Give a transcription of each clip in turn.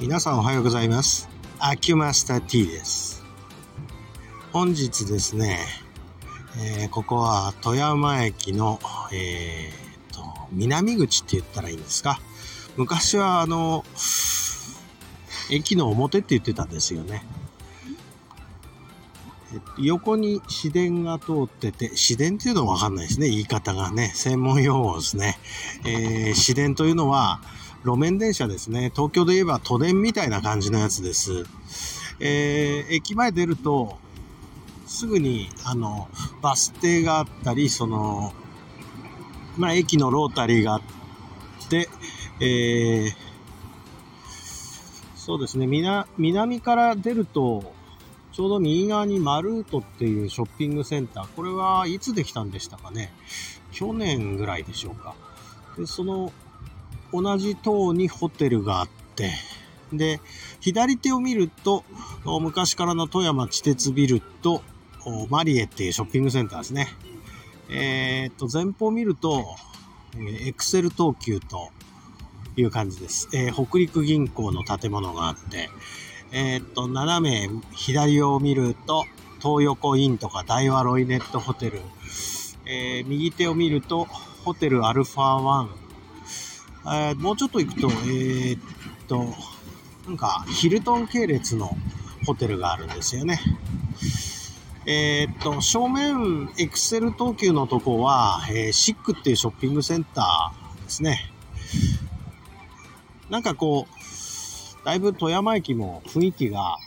皆さんおはようございます。アキュマスター T です。本日ですね、えーここは富山駅の、えーと、南口って言ったらいいんですか？昔はあの、駅の表って言ってたんですよね。横に市電が通ってて、市電っていうのはわかんないですね。言い方がね。専門用語ですね。えー市電というのは、路面電車ですね。東京で言えば都電みたいな感じのやつです。えー駅前出ると、すぐに、あの、バス停があったり、その、まあ、駅のロータリーがあって、えーそうですね、みな南から出ると、ちょうど右側にマルートっていうショッピングセンター、これはいつできたんでしたかね。去年ぐらいでしょうか。で、その同じ塔にホテルがあって、で、左手を見ると、昔からの富山地鉄ビルと、マリエっていうショッピングセンターですね。えーっと、前方を見ると、エクセル東急という感じです。えー北陸銀行の建物があって、えーっと、斜め左を見ると、東横インとか大和ロイネットホテル、えー右手を見ると、ホテルアルファワン、えもうちょっと行くと、えーっと、なんか、ヒルトン系列のホテルがあるんですよね。えーっと、正面、エクセル東急のとこは、えーシックっていうショッピングセンターですね。なんかこう、だいぶ富山駅も雰囲気が、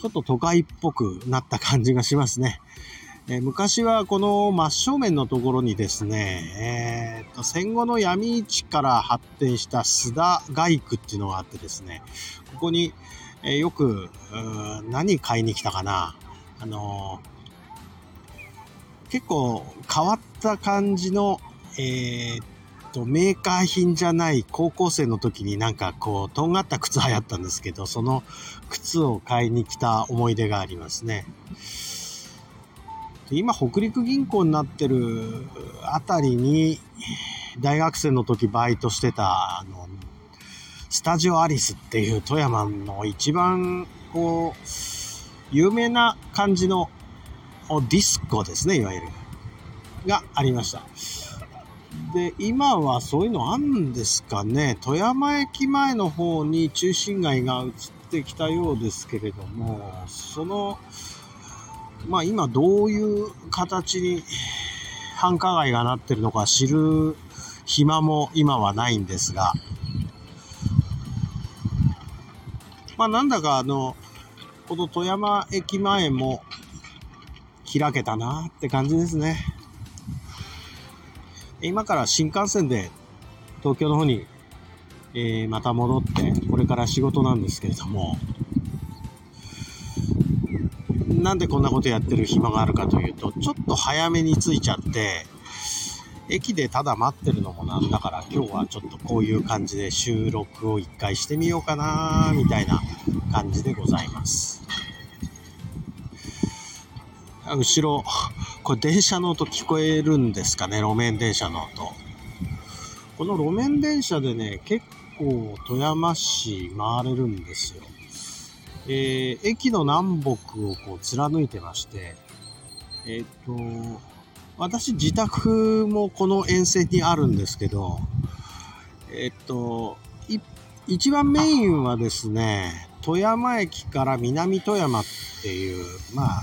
ちょっと都会っぽくなった感じがしますね。え昔はこの真正面のところにですね、えーっと、戦後の闇市から発展した須田街区っていうのがあってですね、ここに、えよく、何買いに来たかな。あの結構変わった感じの、えーっと、メーカー品じゃない高校生の時になんかこう、とんがった靴流行ったんですけど、その靴を買いに来た思い出がありますね。で今、北陸銀行になってるあたりに、大学生の時バイトしてた、あの、スタジオアリスっていう富山の一番、こう、有名な感じのディスコですね、いわゆる。がありました。で、今はそういうのあるんですかね。富山駅前の方に中心街が移ってきたようですけれども、その、まあ今どういう形に繁華街がなってるのか知る暇も今はないんですが、まあなんだかあの、この富山駅前も開けたなって感じですね。今から新幹線で東京の方に、えーまた戻って、これから仕事なんですけれども、なんでこんなことやってる暇があるかというと、ちょっと早めに着いちゃって、駅でただ待ってるのもなんだから、今日はちょっとこういう感じで収録を一回してみようかな、みたいな感じでございます。後ろ、これ電車の音聞こえるんですかね、路面電車の音。この路面電車でね、結構富山市回れるんですよ。えー駅の南北をこう貫いてまして、えーっと、私自宅もこの沿線にあるんですけど、えーっと、一番メインはですね、富山駅から南富山っていう、まあ、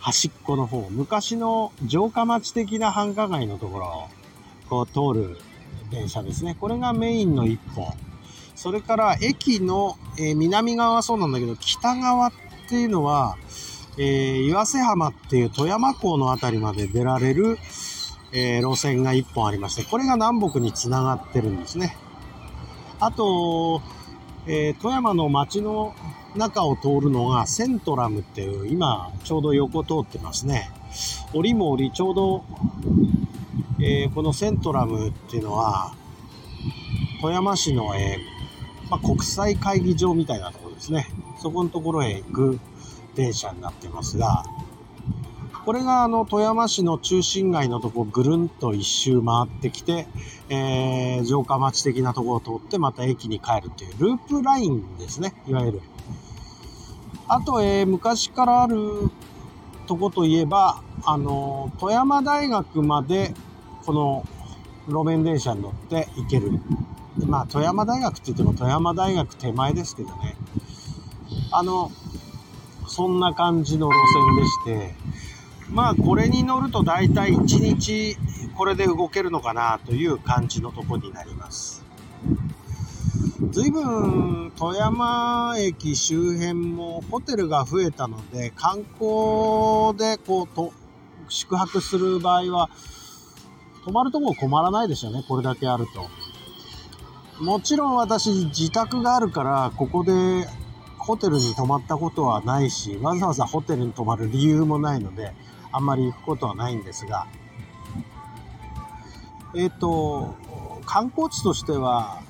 端っこの方、昔の城下町的な繁華街のところをこう通る電車ですね。これがメインの一本。それから駅の、え南側はそうなんだけど、北側っていうのは、えー岩瀬浜っていう富山港のあたりまで出られる、えー路線が一本ありまして、これが南北につながってるんですね。あと、えー富山の街の中を通るのがセントラムっていう、今ちょうど横通ってますね。折も折ちょうど、えーこのセントラムっていうのは、富山市の、えーまあ、国際会議場みたいなところですね。そこのところへ行く電車になってますが、これがあの富山市の中心街のとこぐるんと一周回ってきて、えー、城下町的なところを通ってまた駅に帰るというループラインですね、いわゆる。あと、えー、昔からあるとこといえば、あの、富山大学までこの路面電車に乗って行ける。まあ、富山大学って言っても富山大学手前ですけどね。あの、そんな感じの路線でして、まあ、これに乗ると大体1日これで動けるのかなという感じのとこになります。随分富山駅周辺もホテルが増えたので観光でこうと宿泊する場合は泊まるとこ困らないですよねこれだけあるともちろん私自宅があるからここでホテルに泊まったことはないしわざわざホテルに泊まる理由もないのであんまり行くことはないんですがえっ、と観光地としては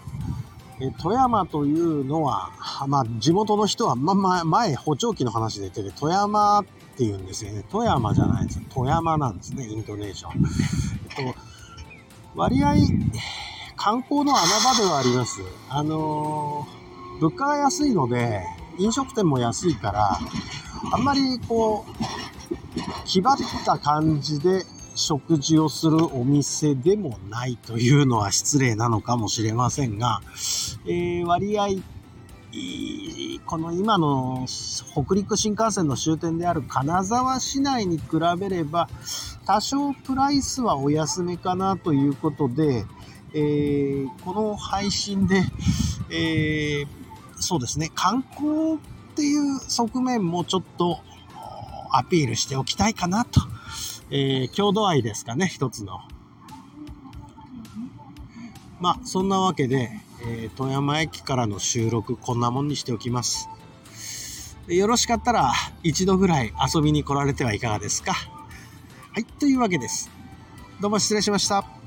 え富山というのは、まあ、地元の人は、ま、ま、前、補聴器の話で言ってて、富山って言うんですよね。富山じゃないですよ。富山なんですね、イントネーション。と、割合、観光の穴場ではあります。あのー、物価が安いので、飲食店も安いから、あんまりこう、気張った感じで食事をするお店でもないというのは失礼なのかもしれませんが、えー、割合、この今の北陸新幹線の終点である金沢市内に比べれば、多少プライスはお安めかなということで、えー、この配信で、えー、そうですね、観光っていう側面もちょっとアピールしておきたいかなとえー、郷土愛ですかね、一つの。まあ、そんなわけで、えー、富山駅からの収録、こんなもんにしておきます。よろしかったら、一度ぐらい遊びに来られてはいかがですか。はい、というわけです。どうも失礼しました。